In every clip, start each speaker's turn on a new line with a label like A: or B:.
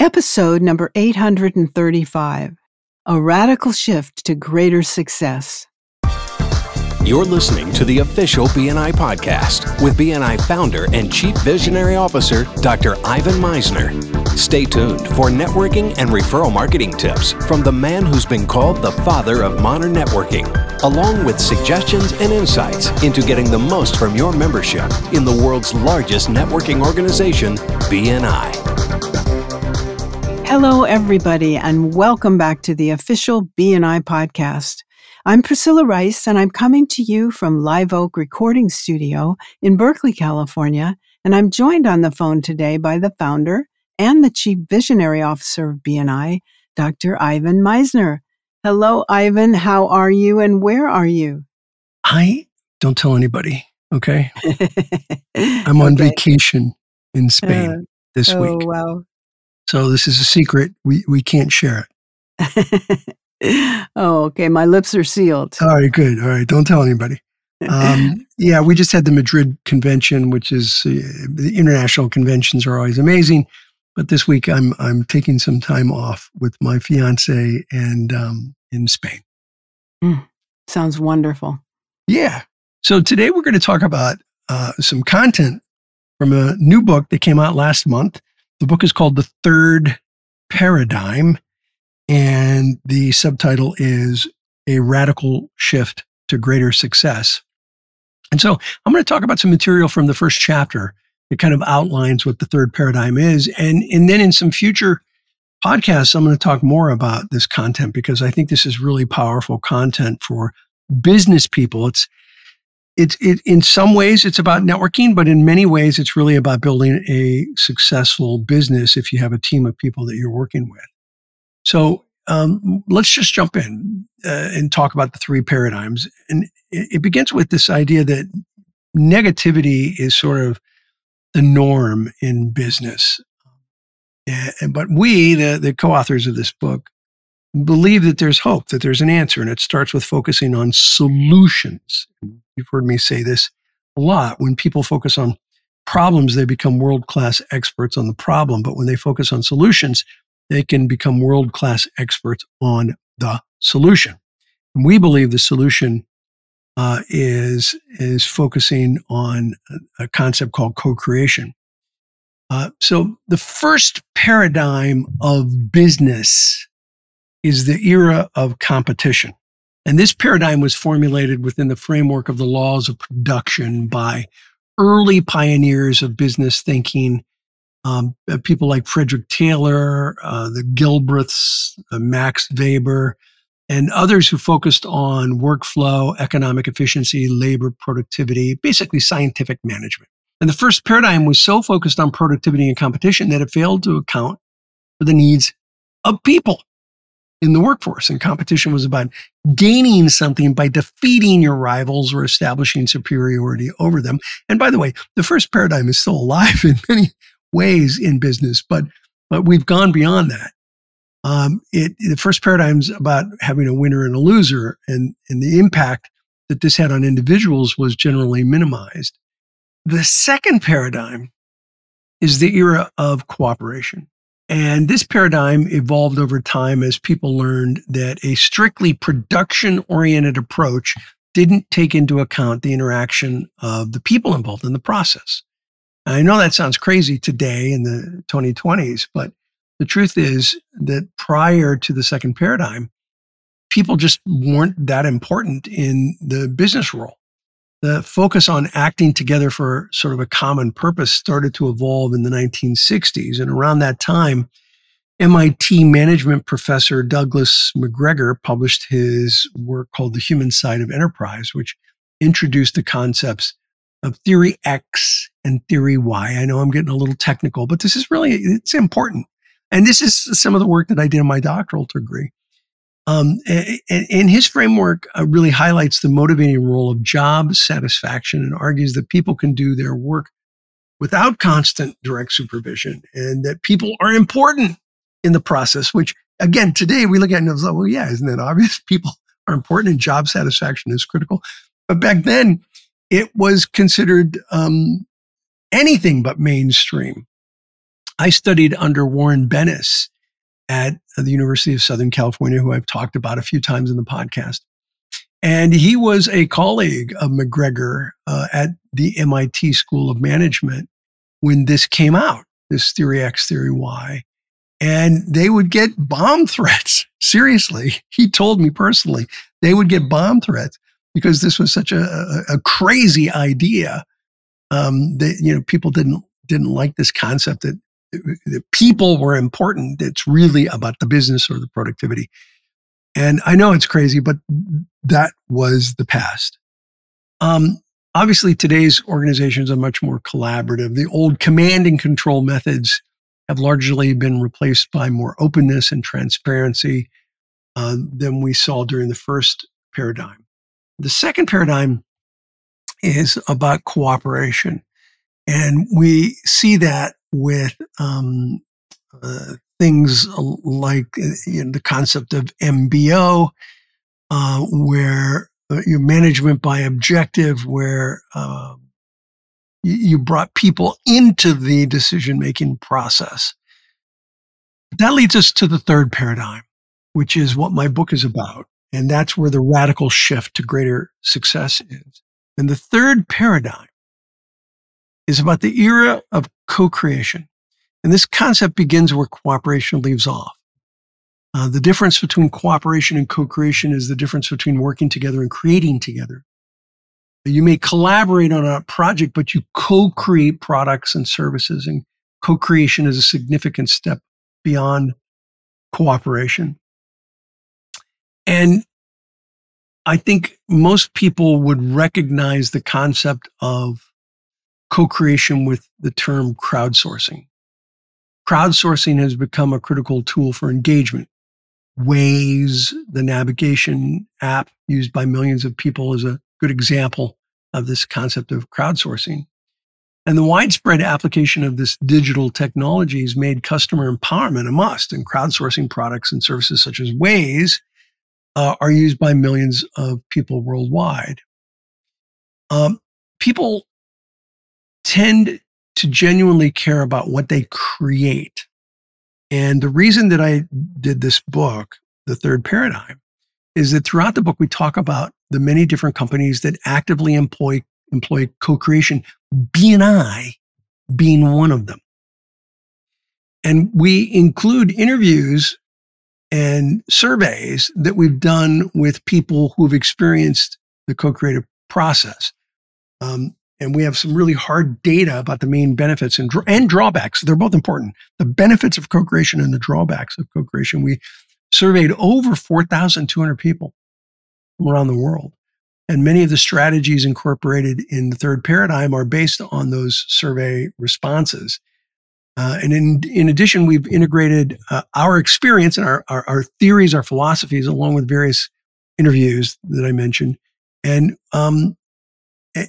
A: Episode number 835 A Radical Shift to Greater Success.
B: You're listening to the official BNI podcast with BNI founder and chief visionary officer, Dr. Ivan Misner. Stay tuned for networking and referral marketing tips from the man who's been called the father of modern networking, along with suggestions and insights into getting the most from your membership in the world's largest networking organization, BNI.
A: Hello, everybody, and welcome back to the official BNI podcast. I'm Priscilla Rice, and I'm coming to you from Live Oak Recording Studio in Berkeley, California. And I'm joined on the phone today by the founder and the Chief Visionary Officer of BNI, Dr. Ivan Misner. Hello, Ivan. How are you and where are you?
C: I don't tell anybody, okay? I'm on
A: Okay.
C: vacation in Spain
A: Uh,
C: this
A: oh,
C: week.
A: Oh, wow.
C: So this is a secret. We, we can't share it.
A: oh, okay. My lips are sealed.
C: All right, good. All right, don't tell anybody. Um, yeah, we just had the Madrid convention, which is uh, the international conventions are always amazing. But this week, I'm I'm taking some time off with my fiance and um, in Spain.
A: Sounds wonderful.
C: Yeah. So today we're going to talk about uh, some content from a new book that came out last month. The book is called The Third Paradigm, and the subtitle is A Radical Shift to Greater Success. And so I'm going to talk about some material from the first chapter that kind of outlines what the third paradigm is. And, and then in some future podcasts, I'm going to talk more about this content because I think this is really powerful content for business people. It's it's it in some ways it's about networking, but in many ways it's really about building a successful business if you have a team of people that you're working with. So um, let's just jump in uh, and talk about the three paradigms. And it, it begins with this idea that negativity is sort of the norm in business. And, but we, the, the co-authors of this book, believe that there's hope, that there's an answer, and it starts with focusing on solutions. You've heard me say this a lot. When people focus on problems, they become world class experts on the problem. But when they focus on solutions, they can become world class experts on the solution. And we believe the solution uh, is is focusing on a, concept called co-creation. Uh, so the first paradigm of business is the era of competition. And this paradigm was formulated within the framework of the laws of production by early pioneers of business thinking, um, uh, people like Frederick Taylor, uh, the Gilbreths, uh, Max Weber, and others who focused on workflow, economic efficiency, labor productivity, basically scientific management. And the first paradigm was so focused on productivity and competition that it failed to account for the needs of people in the workforce. And competition was about gaining something by defeating your rivals or establishing superiority over them. And by the way, the first paradigm is still alive in many ways in business, but but we've gone beyond that. Um, it the first paradigm is about having a winner and a loser, and and the impact that this had on individuals was generally minimized. The second paradigm is the era of cooperation. And this paradigm evolved over time as people learned that a strictly production oriented approach didn't take into account the interaction of the people involved in the process. I know that sounds crazy today in the 2020s, but the truth is that prior to the second paradigm, people just weren't that important in the business role. The focus on acting together for sort of a common purpose started to evolve in the 1960s. And around that time, MIT management professor Douglas McGregor published his work called The Human Side of Enterprise, which introduced the concepts of theory X and theory Y. I know I'm getting a little technical, but this is really, it's important. And this is some of the work that I did in my doctoral degree. Um, and, and his framework uh, really highlights the motivating role of job satisfaction and argues that people can do their work without constant direct supervision and that people are important in the process, which again, today we look at and it's like, well, yeah, isn't that obvious? People are important and job satisfaction is critical. But back then, it was considered um, anything but mainstream. I studied under Warren Bennis at the University of Southern California, who I've talked about a few times in the podcast. And he was a colleague of McGregor uh, at the MIT School of Management when this came out, this Theory X, Theory Y. And they would get bomb threats. Seriously, he told me personally, they would get bomb threats because this was such a, a, a crazy idea. Um, that you know, people didn't didn't like this concept that the people were important. It's really about the business or the productivity. And I know it's crazy, but that was the past. Um, obviously, today's organizations are much more collaborative. The old command and control methods have largely been replaced by more openness and transparency uh, than we saw during the first paradigm. The second paradigm is about cooperation. And we see that with um, uh, things like uh, you know, the concept of MBO, uh, where uh, your management by objective, where uh, you brought people into the decision making process. That leads us to the third paradigm, which is what my book is about. And that's where the radical shift to greater success is. And the third paradigm is about the era of co creation. And this concept begins where cooperation leaves off. Uh, the difference between cooperation and co creation is the difference between working together and creating together. You may collaborate on a project, but you co create products and services, and co creation is a significant step beyond cooperation. And I think most people would recognize the concept of co creation with the term crowdsourcing. Crowdsourcing has become a critical tool for engagement. Waze, the navigation app used by millions of people, is a good example of this concept of crowdsourcing. And the widespread application of this digital technology has made customer empowerment a must, and crowdsourcing products and services such as Waze uh, are used by millions of people worldwide. Um, people tend to genuinely care about what they create. And the reason that I did this book, The Third Paradigm, is that throughout the book, we talk about the many different companies that actively employ, employ co-creation, BNI being one of them. And we include interviews and surveys that we've done with people who've experienced the co-creative process. Um, and we have some really hard data about the main benefits and, and drawbacks. They're both important. The benefits of co-creation and the drawbacks of co-creation. We surveyed over 4,200 people from around the world. And many of the strategies incorporated in the third paradigm are based on those survey responses. Uh, and in, in addition, we've integrated uh, our experience and our, our, our, theories, our philosophies, along with various interviews that I mentioned. And um,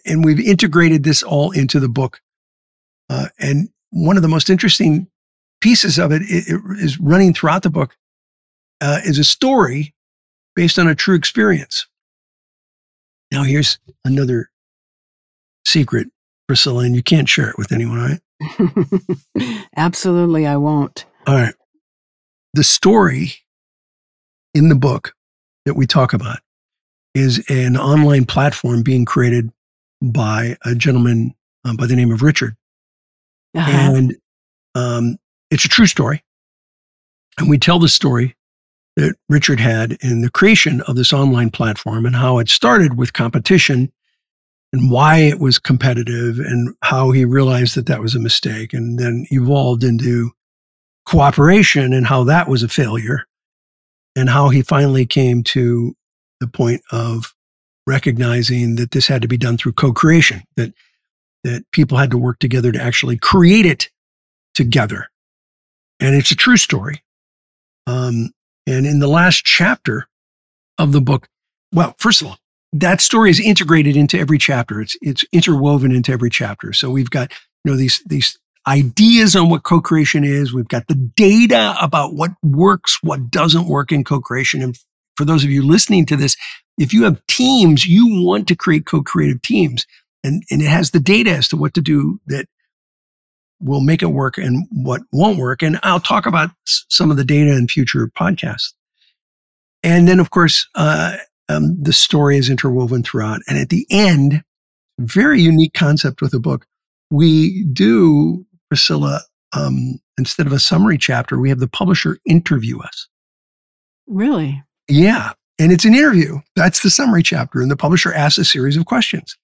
C: and we've integrated this all into the book. Uh, and one of the most interesting pieces of it is running throughout the book uh, is a story based on a true experience. Now, here's another secret, Priscilla, and you can't share it with anyone,
A: right? Absolutely, I won't.
C: All right. The story in the book that we talk about is an online platform being created by a gentleman um, by the name of Richard. Uh-huh. And um, it's a true story. And we tell the story that Richard had in the creation of this online platform and how it started with competition and why it was competitive and how he realized that that was a mistake and then evolved into cooperation and how that was a failure and how he finally came to the point of recognizing that this had to be done through co-creation, that that people had to work together to actually create it together. And it's a true story. Um, and in the last chapter of the book, well, first of all, that story is integrated into every chapter. It's it's interwoven into every chapter. So we've got you know these these ideas on what co-creation is. We've got the data about what works, what doesn't work in co-creation. And for those of you listening to this, if you have teams, you want to create co-creative teams. And, and it has the data as to what to do that will make it work and what won't work. And I'll talk about some of the data in future podcasts. And then, of course, uh, um, the story is interwoven throughout. And at the end, very unique concept with the book. We do, Priscilla, um, instead of a summary chapter, we have the publisher interview us.
A: Really?
C: Yeah. And it's an interview. That's the summary chapter. And the publisher asks a series of questions.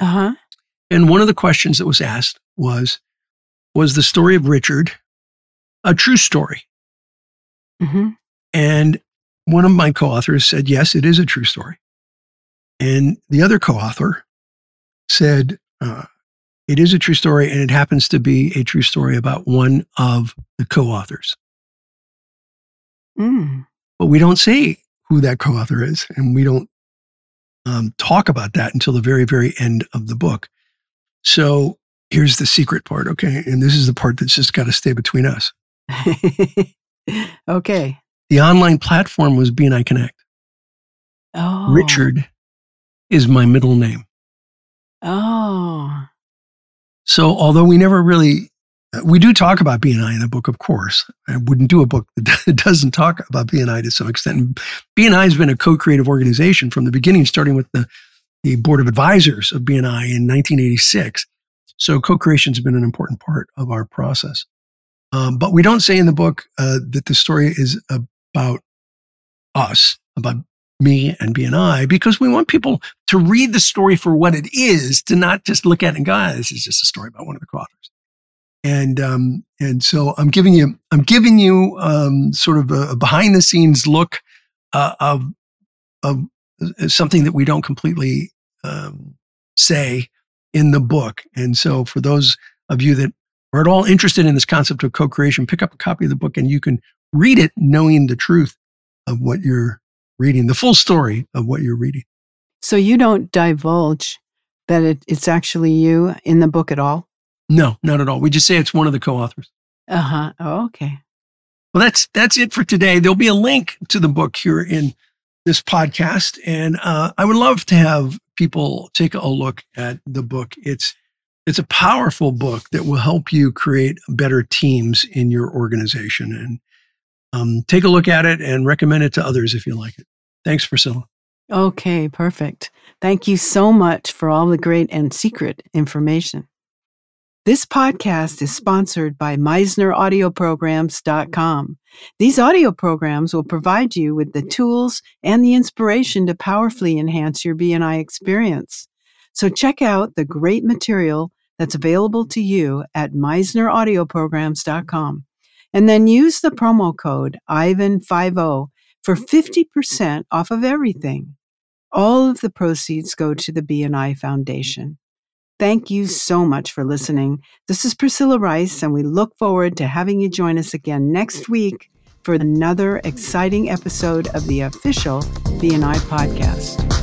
A: Uh huh.
C: And one of the questions that was asked was Was the story of Richard a true story?
A: Mm-hmm.
C: And one of my co authors said, Yes, it is a true story. And the other co author said, uh, It is a true story, and it happens to be a true story about one of the co authors.
A: Mm.
C: But we don't say who that co author is, and we don't um, talk about that until the very, very end of the book. So here's the secret part, okay? And this is the part that's just got to stay between us.
A: okay.
C: The online platform was BNI Connect.
A: Oh.
C: Richard is my middle name.
A: Oh.
C: So although we never really, we do talk about BNI in the book, of course. I wouldn't do a book that doesn't talk about BNI to some extent. BNI has been a co-creative organization from the beginning, starting with the, the board of advisors of BNI in 1986. So co-creation has been an important part of our process. Um, but we don't say in the book uh, that the story is about us, about me and BNI, because we want people to read the story for what it is, to not just look at it and go, ah, this is just a story about one of the co-authors. And um, and so I'm giving you I'm giving you um, sort of a, behind the scenes look uh, of of uh, something that we don't completely um, say in the book. And so for those of you that are at all interested in this concept of co-creation, pick up a copy of the book and you can read it knowing the truth of what you're reading, the full story of what you're reading.
A: So you don't divulge that it, it's actually you in the book at all?
C: No, not at all. We just say it's one of the co-authors.
A: Uh-huh. Oh, okay.
C: Well, that's that's it for today. There'll be a link to the book here in this podcast, and uh, I would love to have people take a look at the book. It's it's a powerful book that will help you create better teams in your organization. And um, take a look at it and recommend it to others if you like it. Thanks, Priscilla.
A: Okay, perfect. Thank you so much for all the great and secret information. This podcast is sponsored by MisnerAudioPrograms.com. These audio programs will provide you with the tools and the inspiration to powerfully enhance your BNI experience. So check out the great material that's available to you at MisnerAudioPrograms.com and then use the promo code IVAN50 for 50% off of everything. All of the proceeds go to the BNI Foundation. Thank you so much for listening. This is Priscilla Rice, and we look forward to having you join us again next week for another exciting episode of the official BNI podcast.